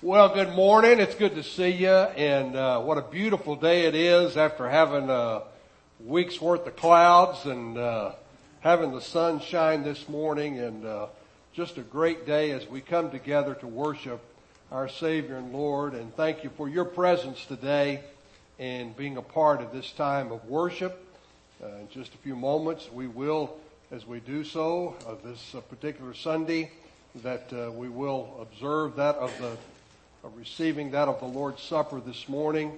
Well, good morning. It's good to see you, and uh, what a beautiful day it is after having a week's worth of clouds and uh, having the sun shine this morning, and uh, just a great day as we come together to worship our Savior and Lord. And thank you for your presence today and being a part of this time of worship. Uh, in just a few moments, we will, as we do so, of this uh, particular Sunday, that uh, we will observe that of the receiving that of the Lord's Supper this morning.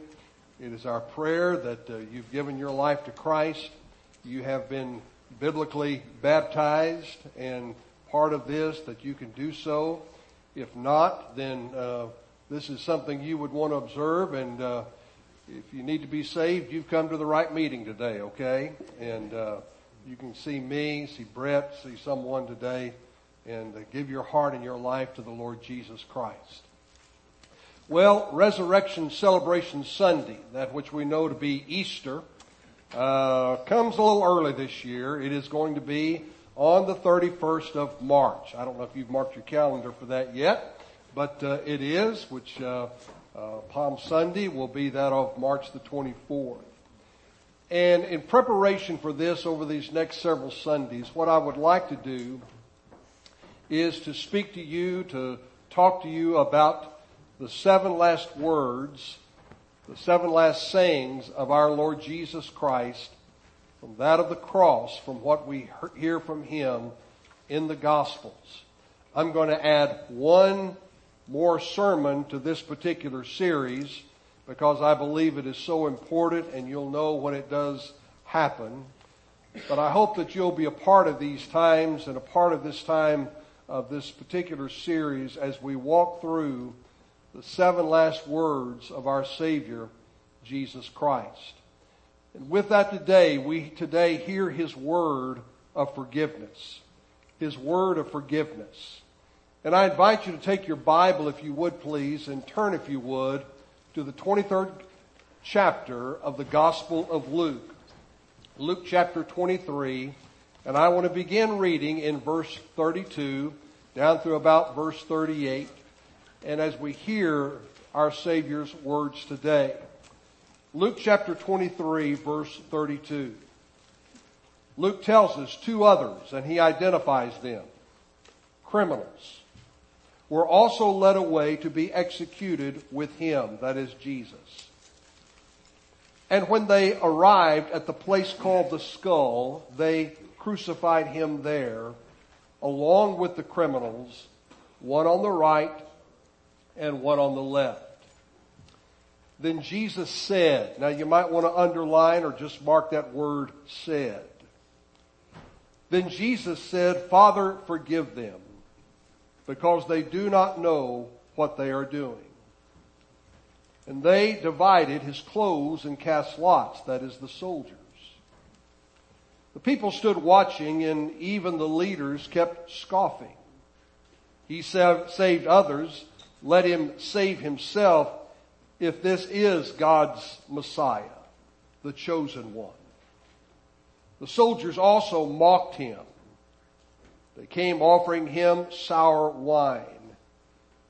It is our prayer that uh, you've given your life to Christ. You have been biblically baptized and part of this that you can do so. If not, then uh, this is something you would want to observe and uh, if you need to be saved, you've come to the right meeting today, okay? And uh, you can see me, see Brett, see someone today, and uh, give your heart and your life to the Lord Jesus Christ. Well, Resurrection Celebration Sunday, that which we know to be Easter, uh, comes a little early this year. It is going to be on the 31st of March. I don't know if you've marked your calendar for that yet, but uh, it is, which uh, uh Palm Sunday will be that of March the 24th. And in preparation for this over these next several Sundays, what I would like to do is to speak to you, to talk to you about the seven last words, the seven last sayings of our Lord Jesus Christ from that of the cross, from what we hear from Him in the Gospels. I'm going to add one more sermon to this particular series because I believe it is so important and you'll know when it does happen. But I hope that you'll be a part of these times and a part of this time of this particular series as we walk through the seven last words of our Savior, Jesus Christ. And with that today, we today hear His word of forgiveness. His word of forgiveness. And I invite you to take your Bible, if you would please, and turn, if you would, to the 23rd chapter of the Gospel of Luke. Luke chapter 23. And I want to begin reading in verse 32 down through about verse 38 and as we hear our Savior's words today. Luke chapter 23 verse 32. Luke tells us two others and he identifies them. Criminals were also led away to be executed with him, that is Jesus. And when they arrived at the place called the skull, they crucified him there along with the criminals, one on the right and one on the left. Then Jesus said, now you might want to underline or just mark that word said. Then Jesus said, Father, forgive them because they do not know what they are doing. And they divided his clothes and cast lots, that is the soldiers. The people stood watching and even the leaders kept scoffing. He saved others let him save himself if this is God's Messiah, the chosen one. The soldiers also mocked him. They came offering him sour wine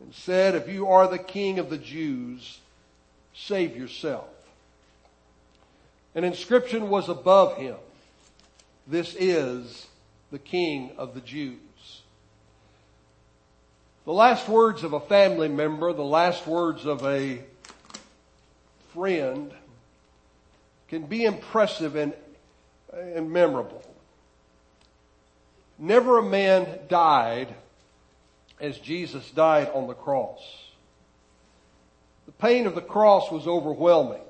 and said, if you are the king of the Jews, save yourself. An inscription was above him. This is the king of the Jews. The last words of a family member, the last words of a friend can be impressive and, and memorable. Never a man died as Jesus died on the cross. The pain of the cross was overwhelming.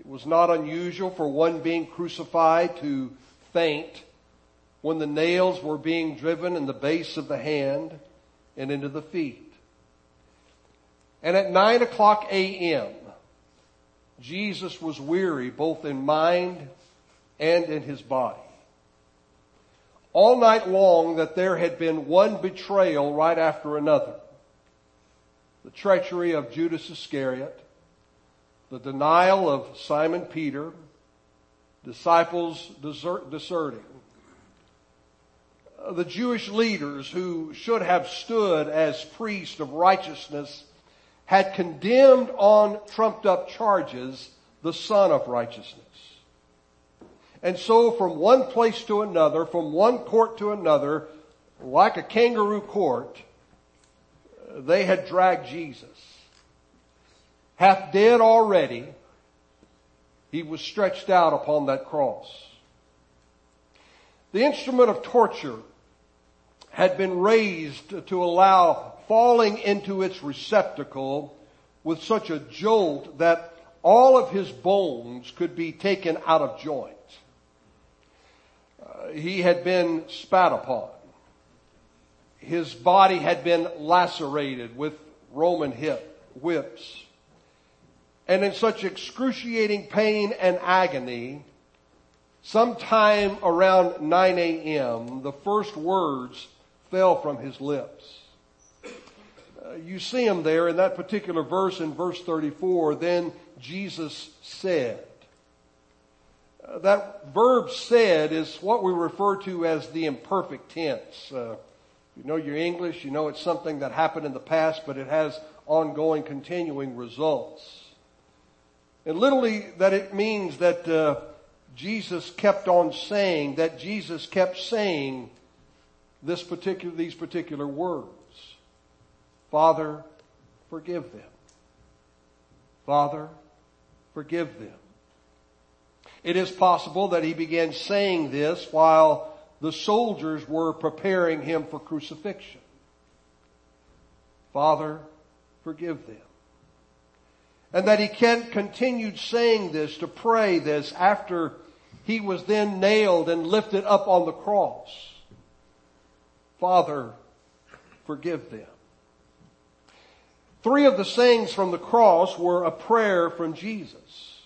It was not unusual for one being crucified to faint when the nails were being driven in the base of the hand and into the feet. And at nine o'clock a.m., Jesus was weary both in mind and in his body. All night long that there had been one betrayal right after another. The treachery of Judas Iscariot, the denial of Simon Peter, disciples desert, deserting, Uh, the Jewish leaders who should have stood as priests of righteousness had condemned on trumped up charges the son of righteousness. And so from one place to another, from one court to another, like a kangaroo court, they had dragged Jesus. Half dead already, he was stretched out upon that cross. The instrument of torture had been raised to allow falling into its receptacle with such a jolt that all of his bones could be taken out of joint. Uh, he had been spat upon. His body had been lacerated with Roman hip, whips. And in such excruciating pain and agony, sometime around 9 a.m., the first words fell from his lips. Uh, you see him there in that particular verse in verse 34. Then Jesus said. Uh, that verb said is what we refer to as the imperfect tense. Uh, you know your English, you know it's something that happened in the past, but it has ongoing, continuing results. And literally that it means that uh, Jesus kept on saying, that Jesus kept saying this particular, these particular words. Father, forgive them. Father, forgive them. It is possible that he began saying this while the soldiers were preparing him for crucifixion. Father, forgive them. And that he continued saying this to pray this after he was then nailed and lifted up on the cross. Father, forgive them. Three of the sayings from the cross were a prayer from Jesus.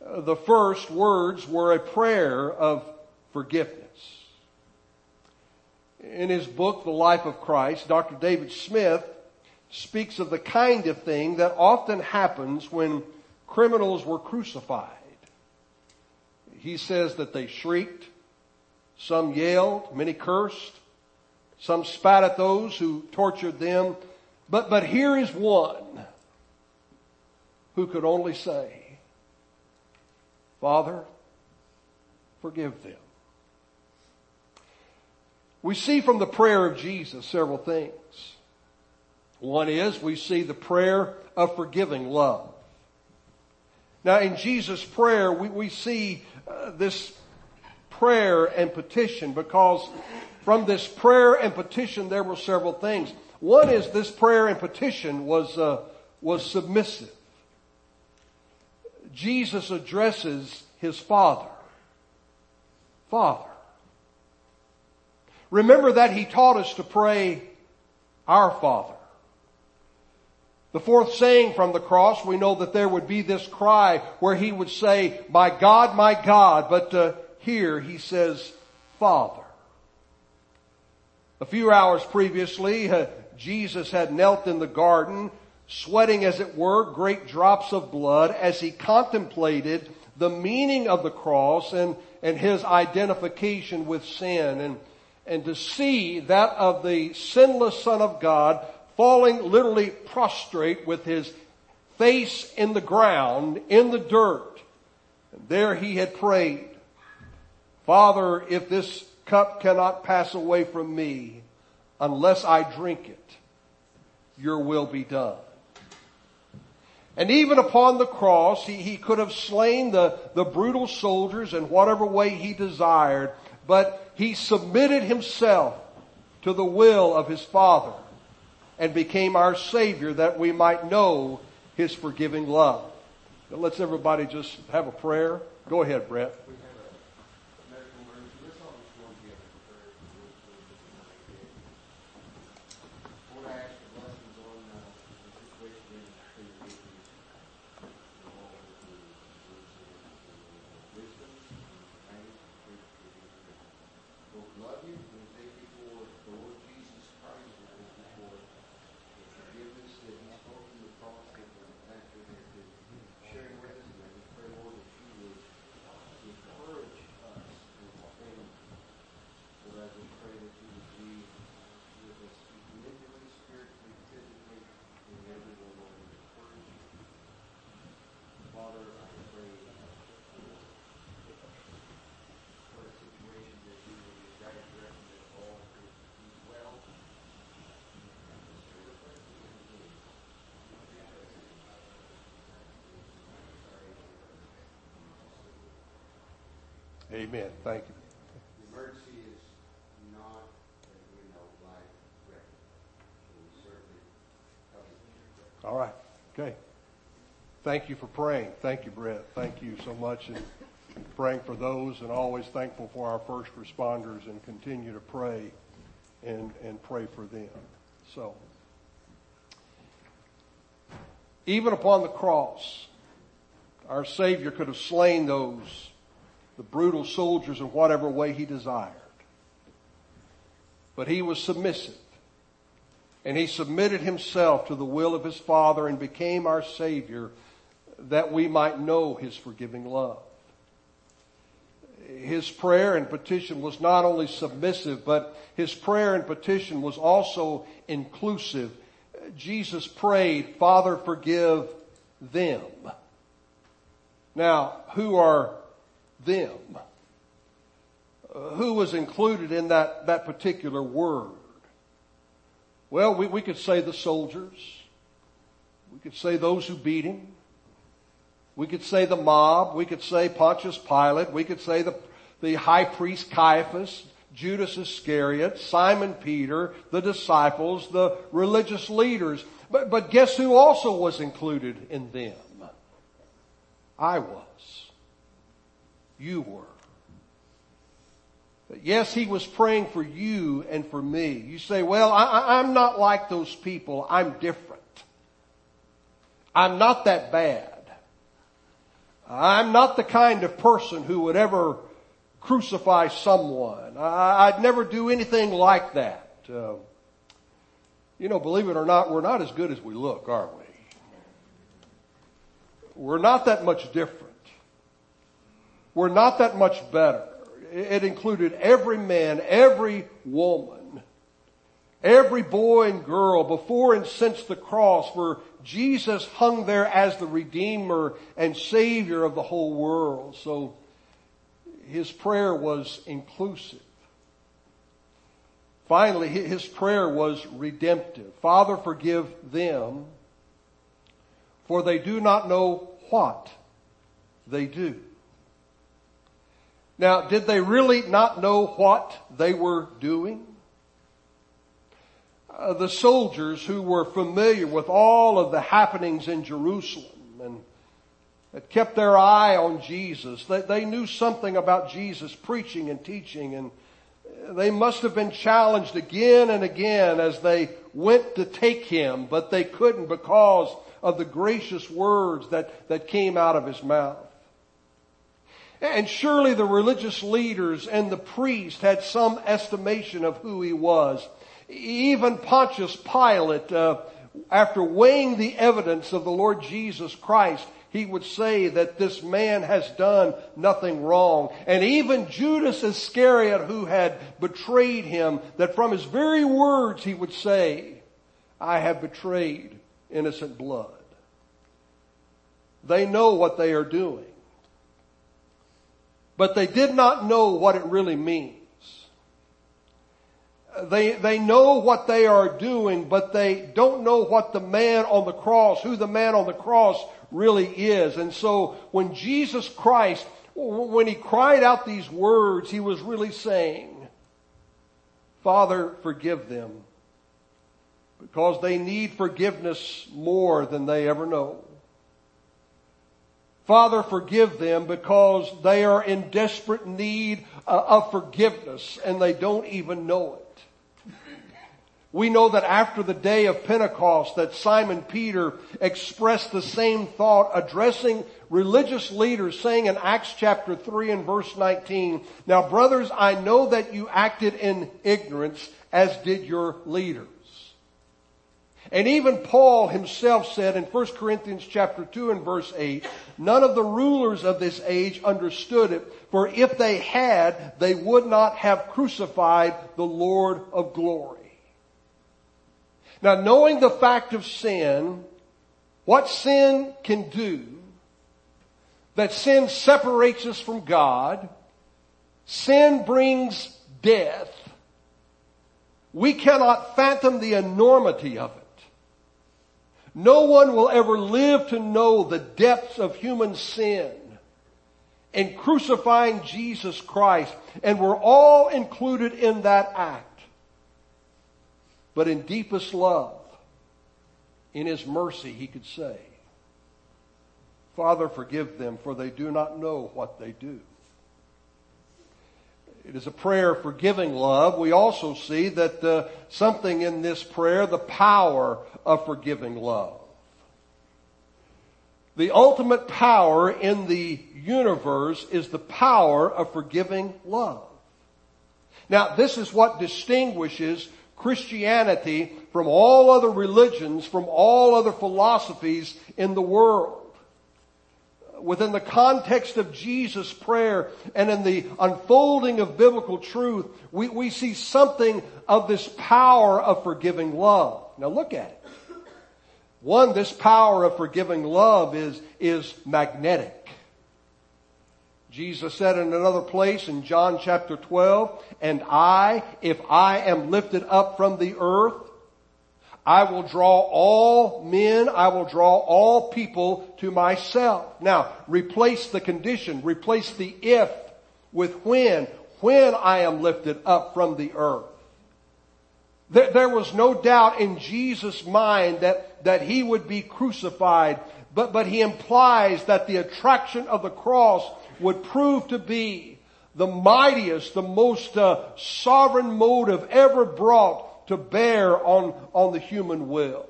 The first words were a prayer of forgiveness. In his book, The Life of Christ, Dr. David Smith speaks of the kind of thing that often happens when criminals were crucified. He says that they shrieked, some yelled, many cursed, some spat at those who tortured them. But, but here is one who could only say, Father, forgive them. We see from the prayer of Jesus several things. One is we see the prayer of forgiving love. Now in Jesus' prayer, we, we see uh, this prayer and petition because from this prayer and petition there were several things. One is this prayer and petition was, uh, was submissive. Jesus addresses his Father. Father. Remember that he taught us to pray, Our Father. The fourth saying from the cross, we know that there would be this cry where he would say, my God, my God, but uh, here he says, Father. A few hours previously, uh, Jesus had knelt in the garden, sweating as it were great drops of blood as he contemplated the meaning of the cross and, and his identification with sin and, and to see that of the sinless son of God falling literally prostrate with his face in the ground, in the dirt. And there he had prayed, Father, if this cup cannot pass away from me unless I drink it, your will be done. And even upon the cross, he, he could have slain the, the brutal soldiers in whatever way he desired, but he submitted himself to the will of his Father and became our Savior that we might know His forgiving love. Now let's everybody just have a prayer. Go ahead, Brett. Amen. Thank you. The emergency is not, know, life threatening. So we certainly cover the All right. Okay. Thank you for praying. Thank you, Brett. Thank you so much and praying for those and always thankful for our first responders and continue to pray and, and pray for them. So, even upon the cross, our Savior could have slain those, the brutal soldiers in whatever way he desired. But he was submissive. And he submitted himself to the will of his Father and became our Savior that we might know his forgiving love. His prayer and petition was not only submissive, but his prayer and petition was also inclusive. Jesus prayed, Father, forgive them. Now, who are them? Uh, who was included in that, that particular word? Well, we, we could say the soldiers. We could say those who beat him. We could say the mob. We could say Pontius Pilate. We could say the, the high priest Caiaphas, Judas Iscariot, Simon Peter, the disciples, the religious leaders. But, but guess who also was included in them? I was. You were. Yes, he was praying for you and for me. You say, well, I, I'm not like those people. I'm different. I'm not that bad. I'm not the kind of person who would ever crucify someone. I, would never do anything like that. Uh, you know, believe it or not, we're not as good as we look, are we? We're not that much different. We're not that much better. It included every man, every woman, every boy and girl before and since the cross where Jesus hung there as the Redeemer and Savior of the whole world. So his prayer was inclusive. Finally, his prayer was redemptive. Father, forgive them, for they do not know what they do. Now, did they really not know what they were doing? Uh, the soldiers who were familiar with all of the happenings in Jerusalem and that kept their eye on Jesus, they, they knew something about Jesus preaching and teaching and they must have been challenged again and again as they went to take him, but they couldn't because of the gracious words that, that came out of his mouth. And surely the religious leaders and the priest had some estimation of who he was. Even Pontius Pilate, uh, after weighing the evidence of the Lord Jesus Christ, he would say that this man has done nothing wrong. And even Judas Iscariot who had betrayed him, that from his very words he would say, I have betrayed innocent blood. They know what they are doing. But they did not know what it really means. They, they know what they are doing, but they don't know what the man on the cross, who the man on the cross really is. And so when Jesus Christ, when he cried out these words, he was really saying, Father, forgive them because they need forgiveness more than they ever know. Father, forgive them because they are in desperate need uh, of forgiveness and they don't even know it. We know that after the day of Pentecost that Simon Peter expressed the same thought addressing religious leaders saying in Acts chapter 3 and verse 19, Now brothers, I know that you acted in ignorance as did your leaders. And even Paul himself said in 1 Corinthians chapter 2 and verse 8, none of the rulers of this age understood it, for if they had, they would not have crucified the Lord of glory. Now knowing the fact of sin, what sin can do, that sin separates us from God, sin brings death, we cannot fathom the enormity of it. No one will ever live to know the depths of human sin in crucifying Jesus Christ. And we're all included in that act. But in deepest love, in His mercy, He could say, Father, forgive them, for they do not know what they do. It is a prayer for giving love. We also see that uh, something in this prayer, the power of forgiving love. The ultimate power in the universe is the power of forgiving love. Now, this is what distinguishes Christianity from all other religions, from all other philosophies in the world within the context of Jesus' prayer and in the unfolding of biblical truth, we, we see something of this power of forgiving love. Now look at it. One, this power of forgiving love is, is magnetic. Jesus said in another place in John chapter 12, and I, if I am lifted up from the earth, I will draw all men, I will draw all people to myself. Now, replace the condition, replace the if with when, when I am lifted up from the earth. There, there was no doubt in Jesus' mind that, that he would be crucified, but, but he implies that the attraction of the cross would prove to be the mightiest, the most uh, sovereign motive ever brought to bear on, on the human will.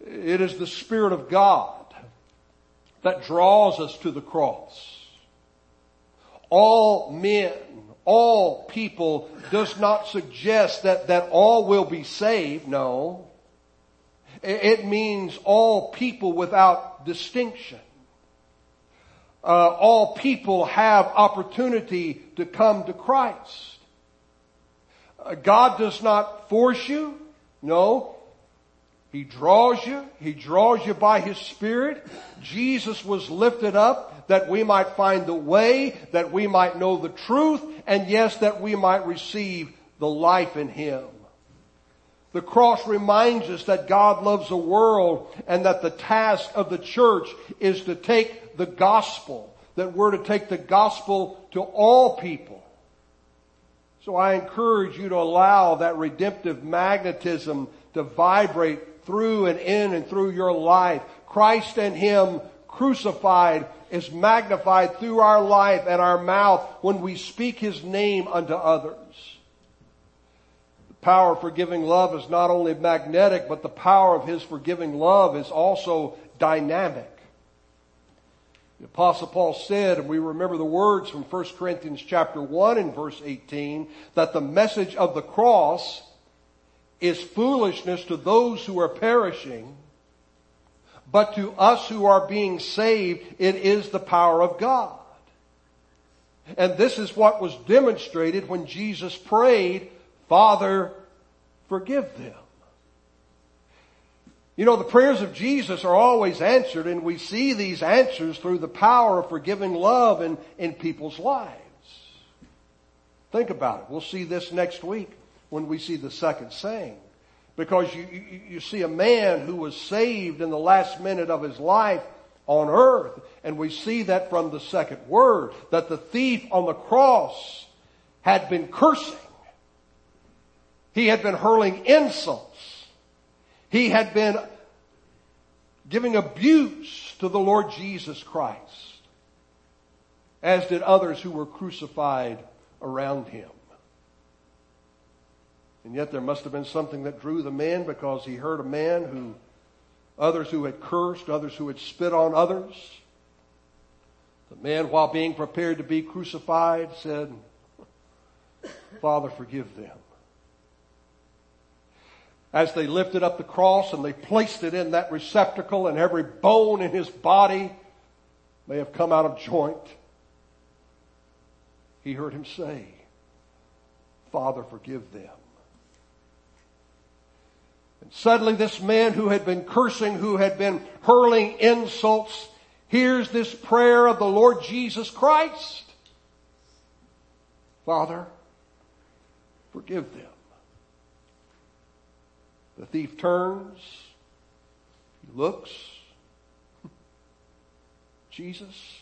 It is the Spirit of God that draws us to the cross. All men, all people does not suggest that, that all will be saved. No. It means all people without distinction. Uh, all people have opportunity to come to Christ. God does not force you. No. He draws you. He draws you by His Spirit. Jesus was lifted up that we might find the way, that we might know the truth, and yes, that we might receive the life in Him. The cross reminds us that God loves the world and that the task of the church is to take the gospel, that we're to take the gospel to all people. So I encourage you to allow that redemptive magnetism to vibrate through and in and through your life. Christ and Him crucified is magnified through our life and our mouth when we speak His name unto others. The power of forgiving love is not only magnetic, but the power of His forgiving love is also dynamic. The apostle Paul said, and we remember the words from 1 Corinthians chapter 1 and verse 18, that the message of the cross is foolishness to those who are perishing, but to us who are being saved, it is the power of God. And this is what was demonstrated when Jesus prayed, Father, forgive them. You know, the prayers of Jesus are always answered and we see these answers through the power of forgiving love in, in people's lives. Think about it. We'll see this next week when we see the second saying. Because you, you, you see a man who was saved in the last minute of his life on earth. And we see that from the second word, that the thief on the cross had been cursing. He had been hurling insults. He had been giving abuse to the Lord Jesus Christ, as did others who were crucified around him. And yet there must have been something that drew the man because he heard a man who, others who had cursed, others who had spit on others. The man, while being prepared to be crucified, said, Father, forgive them as they lifted up the cross and they placed it in that receptacle and every bone in his body may have come out of joint. He heard him say, Father, forgive them. And suddenly this man who had been cursing, who had been hurling insults, hears this prayer of the Lord Jesus Christ. Father, forgive them. The thief turns, he looks. Jesus,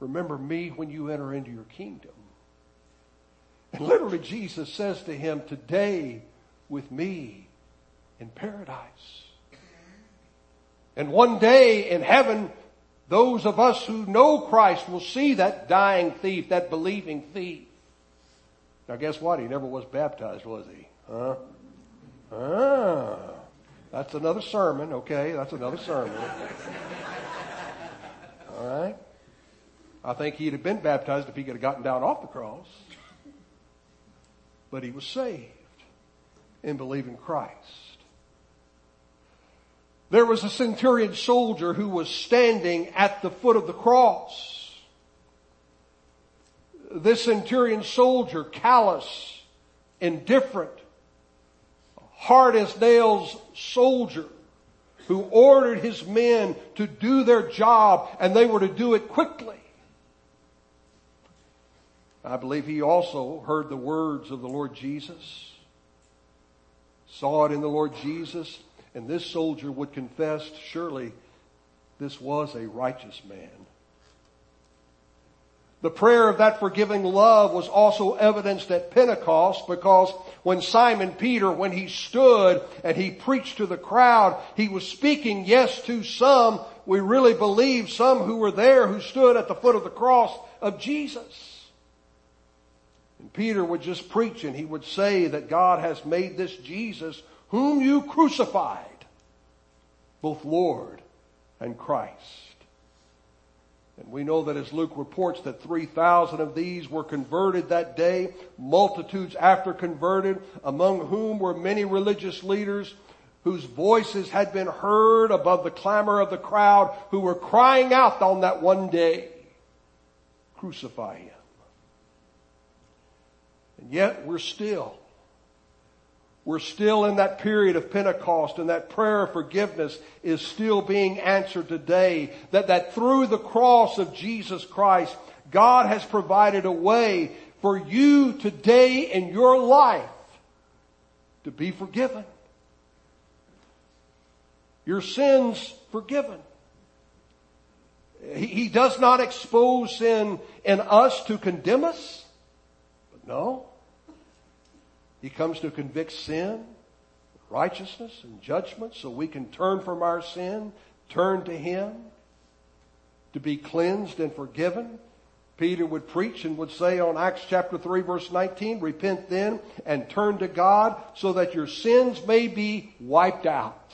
remember me when you enter into your kingdom. And literally Jesus says to him, today with me in paradise. And one day in heaven, those of us who know Christ will see that dying thief, that believing thief. Now guess what? He never was baptized, was he? Huh? Ah, that's another sermon, okay? That's another sermon. All right? I think he'd have been baptized if he could have gotten down off the cross. But he was saved in believing Christ. There was a centurion soldier who was standing at the foot of the cross. This centurion soldier, callous, indifferent, hard as nails soldier, who ordered his men to do their job and they were to do it quickly. I believe he also heard the words of the Lord Jesus, saw it in the Lord Jesus, and this soldier would confess, surely this was a righteous man. The prayer of that forgiving love was also evidenced at Pentecost because when Simon Peter, when he stood and he preached to the crowd, he was speaking, yes, to some, we really believe some who were there who stood at the foot of the cross of Jesus. And Peter would just preach and he would say that God has made this Jesus whom you crucified, both Lord and Christ. And we know that as Luke reports that 3,000 of these were converted that day, multitudes after converted, among whom were many religious leaders whose voices had been heard above the clamor of the crowd who were crying out on that one day, crucify him. And yet we're still, we're still in that period of Pentecost and that prayer of forgiveness is still being answered today. That, that through the cross of Jesus Christ, God has provided a way for you today in your life to be forgiven. Your sins forgiven. He, he does not expose sin in us to condemn us. But no. He comes to convict sin, righteousness, and judgment so we can turn from our sin, turn to Him, to be cleansed and forgiven. Peter would preach and would say on Acts chapter 3 verse 19, repent then and turn to God so that your sins may be wiped out,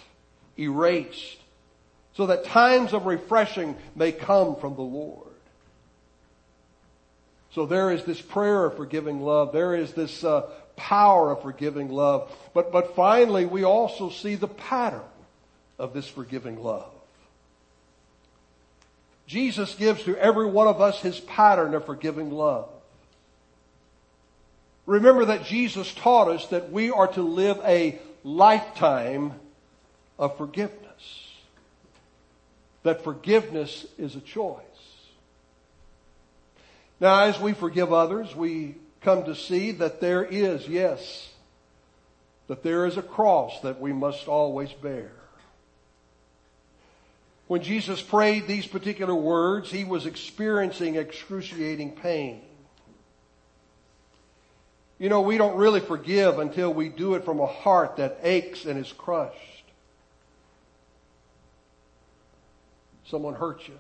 erased, so that times of refreshing may come from the Lord. So there is this prayer of forgiving love. There is this uh, power of forgiving love. But, but finally, we also see the pattern of this forgiving love. Jesus gives to every one of us his pattern of forgiving love. Remember that Jesus taught us that we are to live a lifetime of forgiveness. That forgiveness is a choice. Now as we forgive others, we come to see that there is, yes, that there is a cross that we must always bear. When Jesus prayed these particular words, he was experiencing excruciating pain. You know, we don't really forgive until we do it from a heart that aches and is crushed. Someone hurt you.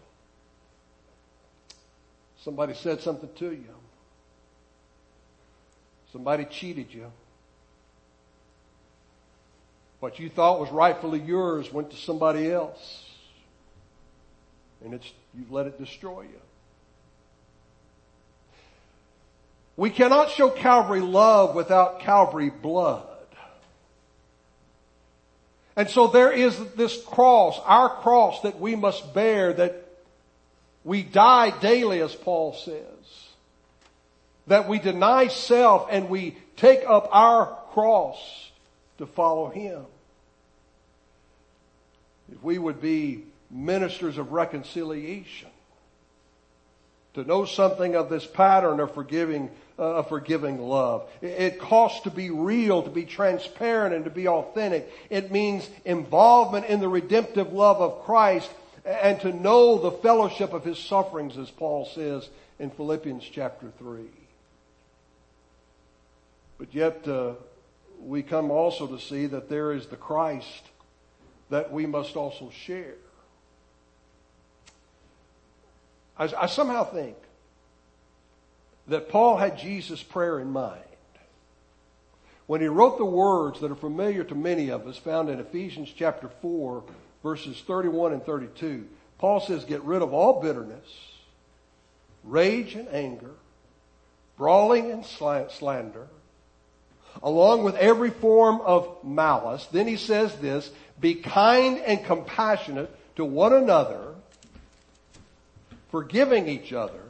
Somebody said something to you. Somebody cheated you. What you thought was rightfully yours went to somebody else. And it's, you've let it destroy you. We cannot show Calvary love without Calvary blood. And so there is this cross, our cross that we must bear, that we die daily as Paul says that we deny self and we take up our cross to follow Him. If we would be ministers of reconciliation, to know something of this pattern of forgiving, uh, of forgiving love. It, it costs to be real, to be transparent, and to be authentic. It means involvement in the redemptive love of Christ and to know the fellowship of his sufferings, as Paul says in Philippians chapter 3. But yet, uh, we come also to see that there is the Christ that we must also share. I, I somehow think that Paul had Jesus' prayer in mind. When he wrote the words that are familiar to many of us found in Ephesians chapter 4 verses 31 and 32, Paul says, get rid of all bitterness, rage and anger, brawling and slander, along with every form of malice. Then he says this, be kind and compassionate to one another, forgiving each other,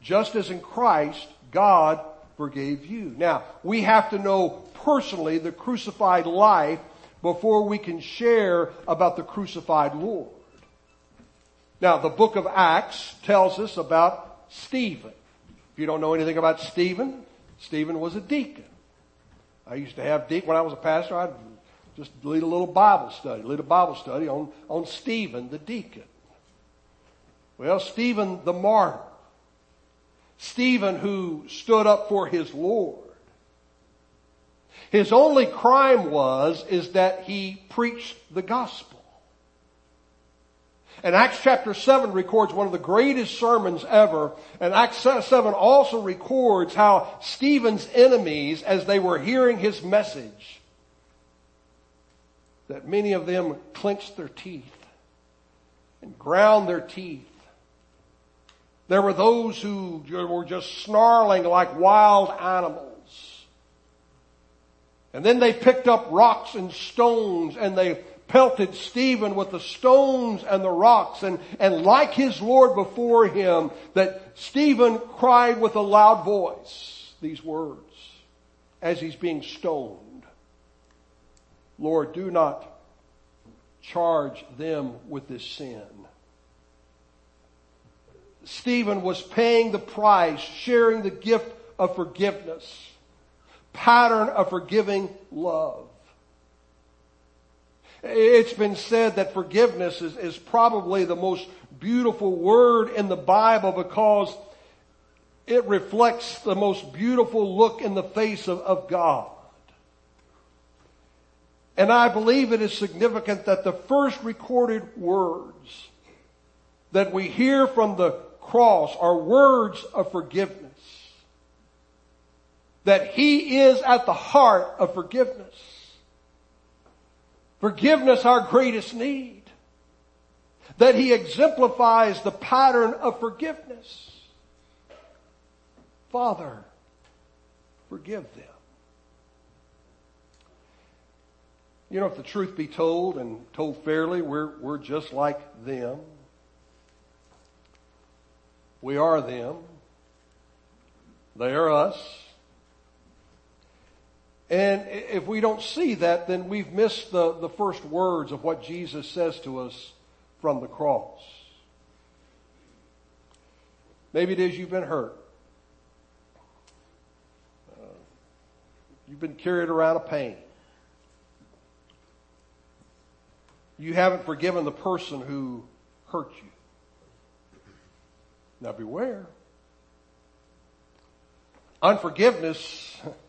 just as in Christ God forgave you. Now, we have to know personally the crucified life before we can share about the crucified Lord. Now, the book of Acts tells us about Stephen. If you don't know anything about Stephen, Stephen was a deacon. I used to have deacon when I was a pastor. I'd just lead a little Bible study, lead a Bible study on, on Stephen the deacon. Well, Stephen the martyr. Stephen who stood up for his Lord. His only crime was, is that he preached the gospel. And Acts chapter 7 records one of the greatest sermons ever. And Acts 7 also records how Stephen's enemies, as they were hearing his message, that many of them clenched their teeth and ground their teeth there were those who were just snarling like wild animals. And then they picked up rocks and stones and they pelted Stephen with the stones and the rocks and, and like his Lord before him that Stephen cried with a loud voice these words as he's being stoned. Lord, do not charge them with this sin. Stephen was paying the price, sharing the gift of forgiveness, pattern of forgiving love. It's been said that forgiveness is, is probably the most beautiful word in the Bible because it reflects the most beautiful look in the face of, of God. And I believe it is significant that the first recorded words that we hear from the cross are words of forgiveness. That He is at the heart of forgiveness. Forgiveness our greatest need. That He exemplifies the pattern of forgiveness. Father, forgive them. You know, if the truth be told and told fairly, we're, we're just like them. We are them. They are us. And if we don't see that, then we've missed the, the first words of what Jesus says to us from the cross. Maybe it is you've been hurt. Uh, you've been carried around a pain. You haven't forgiven the person who hurt you. Now beware. Unforgiveness,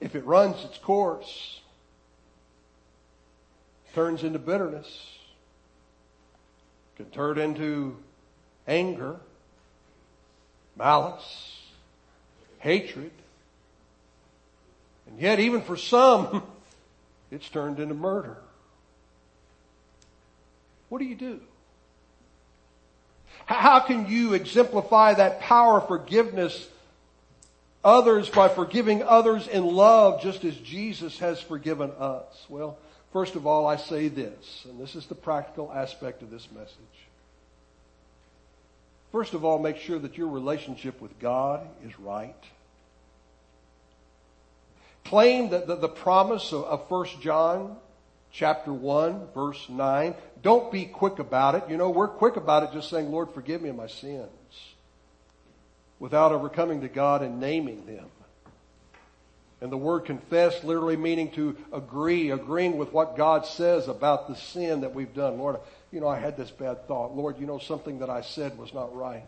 if it runs its course, turns into bitterness, can turn into anger, malice, hatred. And yet even for some, it's turned into murder. What do you do? How can you exemplify that power of forgiveness others by forgiving others in love just as Jesus has forgiven us? Well, first of all, I say this, and this is the practical aspect of this message. First of all, make sure that your relationship with God is right. Claim that the, the promise of, of 1 John chapter 1 verse 9 don't be quick about it. You know, we're quick about it just saying, Lord, forgive me of my sins without ever coming to God and naming them. And the word confess literally meaning to agree, agreeing with what God says about the sin that we've done. Lord, you know, I had this bad thought. Lord, you know, something that I said was not right.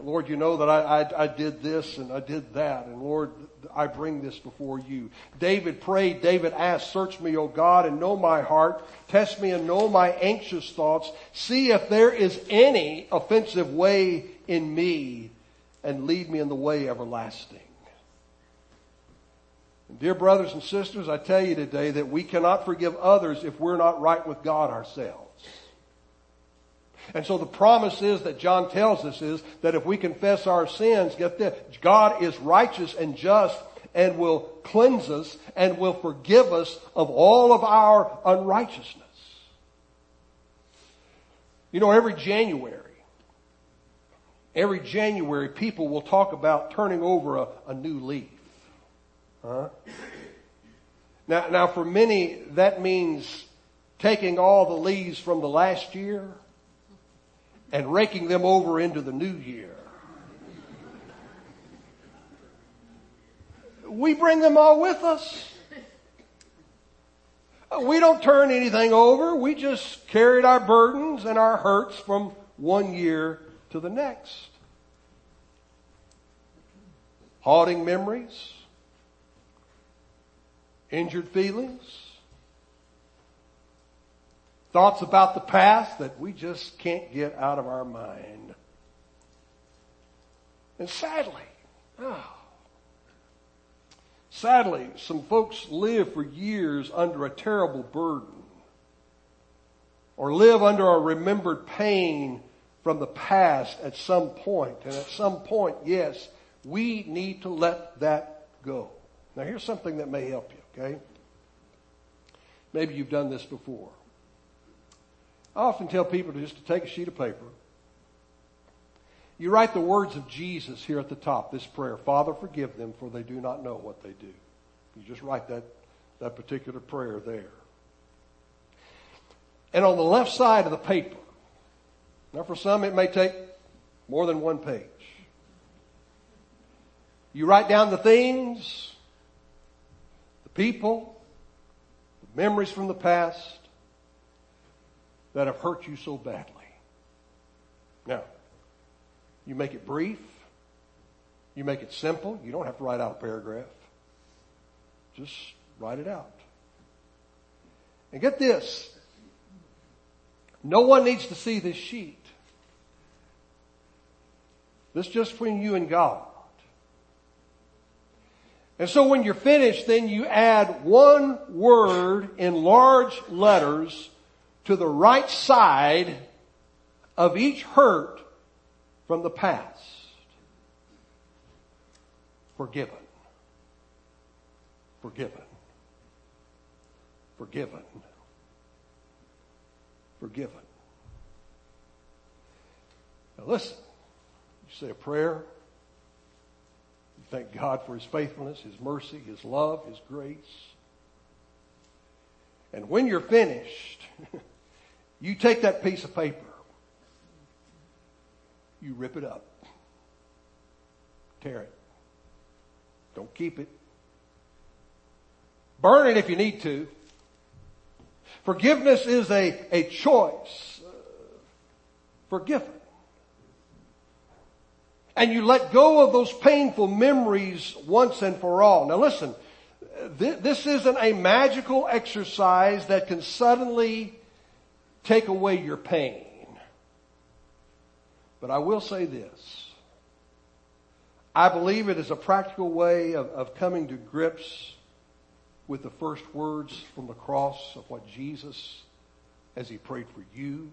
Lord, you know that I, I, I, did this and I did that. And Lord, I bring this before you. David prayed, David asked, search me, O God, and know my heart. Test me and know my anxious thoughts. See if there is any offensive way in me and lead me in the way everlasting. And dear brothers and sisters, I tell you today that we cannot forgive others if we're not right with God ourselves. And so the promise is that John tells us is that if we confess our sins, get this, God is righteous and just and will cleanse us and will forgive us of all of our unrighteousness. You know, every January, every January people will talk about turning over a, a new leaf. Huh? Now, now for many, that means taking all the leaves from the last year and raking them over into the new year. We bring them all with us. We don't turn anything over. We just carried our burdens and our hurts from one year to the next. Haunting memories, injured feelings, thoughts about the past that we just can't get out of our mind. And sadly, oh, sadly, some folks live for years under a terrible burden or live under a remembered pain from the past at some point. And at some point, yes, we need to let that go. Now here's something that may help you, okay? Maybe you've done this before. I often tell people just to take a sheet of paper. You write the words of Jesus here at the top, this prayer. Father, forgive them for they do not know what they do. You just write that, that particular prayer there. And on the left side of the paper, now for some it may take more than one page. You write down the things, the people, the memories from the past, that have hurt you so badly. Now, you make it brief. You make it simple. You don't have to write out a paragraph. Just write it out. And get this. No one needs to see this sheet. This just between you and God. And so when you're finished, then you add one word in large letters to the right side of each hurt from the past. Forgiven. Forgiven. Forgiven. Forgiven. Now listen, say a prayer. You thank God for His faithfulness, His mercy, His love, His grace. And when you're finished, You take that piece of paper, you rip it up, tear it. Don't keep it. Burn it if you need to. Forgiveness is a, a choice. Forgiven. And you let go of those painful memories once and for all. Now listen, this isn't a magical exercise that can suddenly take away your pain. But I will say this. I believe it is a practical way of, of coming to grips with the first words from the cross of what Jesus, as he prayed for you,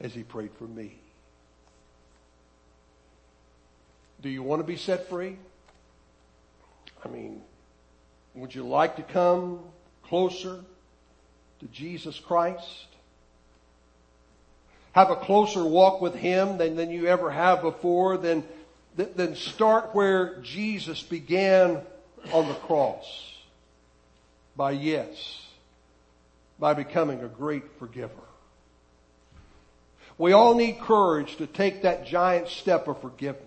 as he prayed for me. Do you want to be set free? I mean, would you like to come closer to Jesus Christ? have a closer walk with Him than, than you ever have before, then, then start where Jesus began on the cross. By yes. By becoming a great forgiver. We all need courage to take that giant step of forgiveness.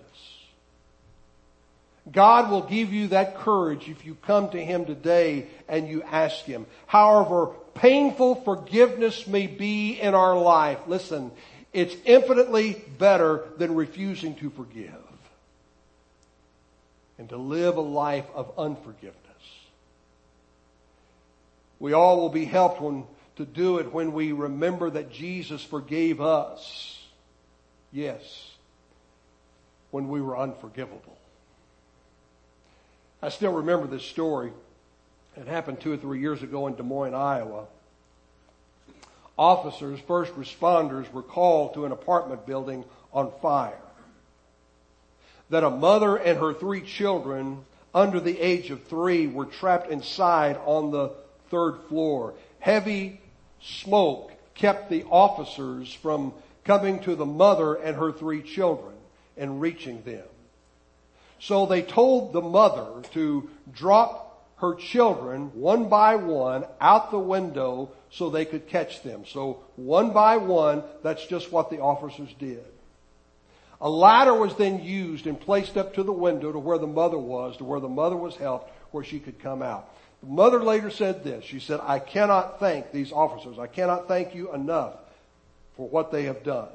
God will give you that courage if you come to Him today and you ask Him. However painful forgiveness may be in our life, listen, it's infinitely better than refusing to forgive and to live a life of unforgiveness. We all will be helped when, to do it when we remember that Jesus forgave us. Yes. When we were unforgivable. I still remember this story. It happened two or three years ago in Des Moines, Iowa. Officers, first responders, were called to an apartment building on fire. That a mother and her three children under the age of three were trapped inside on the third floor. Heavy smoke kept the officers from coming to the mother and her three children and reaching them. So they told the mother to drop her children one by one out the window so they could catch them. So one by one, that's just what the officers did. A ladder was then used and placed up to the window to where the mother was, to where the mother was helped, where she could come out. The mother later said this. She said, I cannot thank these officers. I cannot thank you enough for what they have done.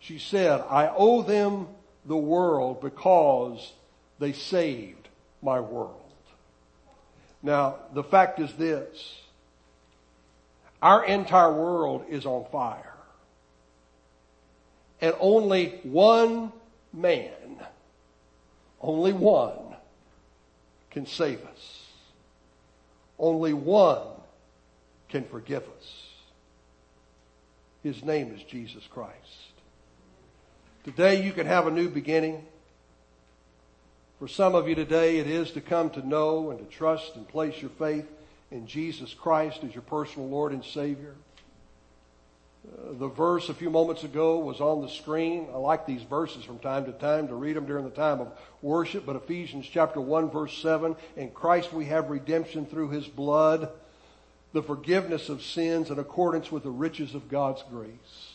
She said, I owe them the world because they saved my world. Now, the fact is this. Our entire world is on fire. And only one man, only one can save us. Only one can forgive us. His name is Jesus Christ. Today you can have a new beginning. For some of you today, it is to come to know and to trust and place your faith in Jesus Christ as your personal Lord and Savior. Uh, the verse a few moments ago was on the screen. I like these verses from time to time to read them during the time of worship, but Ephesians chapter 1 verse 7, in Christ we have redemption through His blood, the forgiveness of sins in accordance with the riches of God's grace.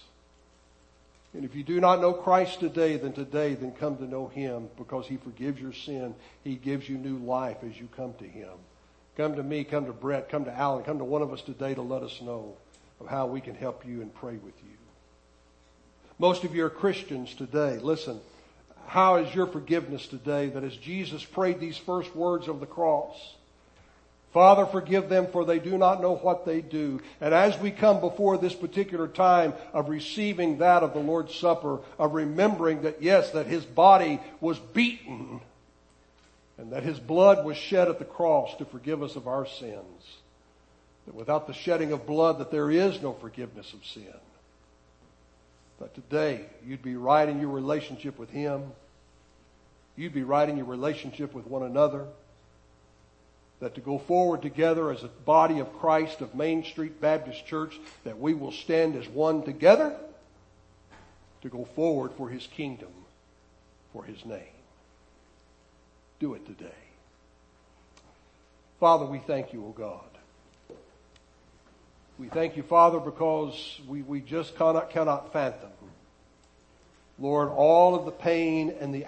And if you do not know Christ today, then today, then come to know Him because He forgives your sin. He gives you new life as you come to Him. Come to me, come to Brett, come to Alan, come to one of us today to let us know of how we can help you and pray with you. Most of you are Christians today. Listen, how is your forgiveness today that as Jesus prayed these first words of the cross, Father, forgive them for they do not know what they do. And as we come before this particular time of receiving that of the Lord's Supper, of remembering that yes, that His body was beaten and that His blood was shed at the cross to forgive us of our sins. That without the shedding of blood that there is no forgiveness of sin. But today you'd be right in your relationship with Him. You'd be right in your relationship with one another that to go forward together as a body of Christ of Main Street Baptist Church, that we will stand as one together to go forward for His kingdom, for His name. Do it today. Father, we thank you, O God. We thank you, Father, because we, we just cannot, cannot fathom, Lord, all of the pain and the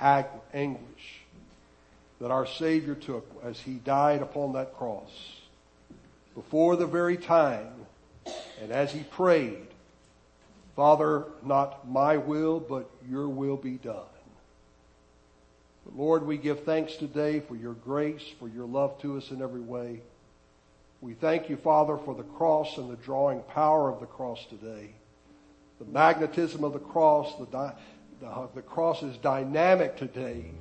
anguish that our Savior took as He died upon that cross. Before the very time, and as He prayed, Father, not my will, but your will be done. But Lord, we give thanks today for your grace, for your love to us in every way. We thank you, Father, for the cross and the drawing power of the cross today. The magnetism of the cross, the, di- the, the cross is dynamic today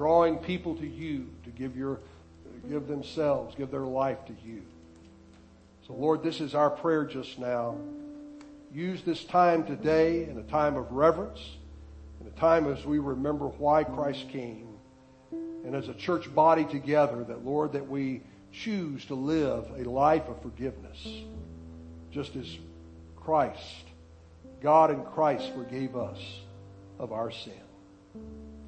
drawing people to you to give your give themselves, give their life to you. So Lord, this is our prayer just now. Use this time today in a time of reverence, in a time as we remember why Christ came, and as a church body together that Lord, that we choose to live a life of forgiveness, just as Christ, God in Christ forgave us of our sin.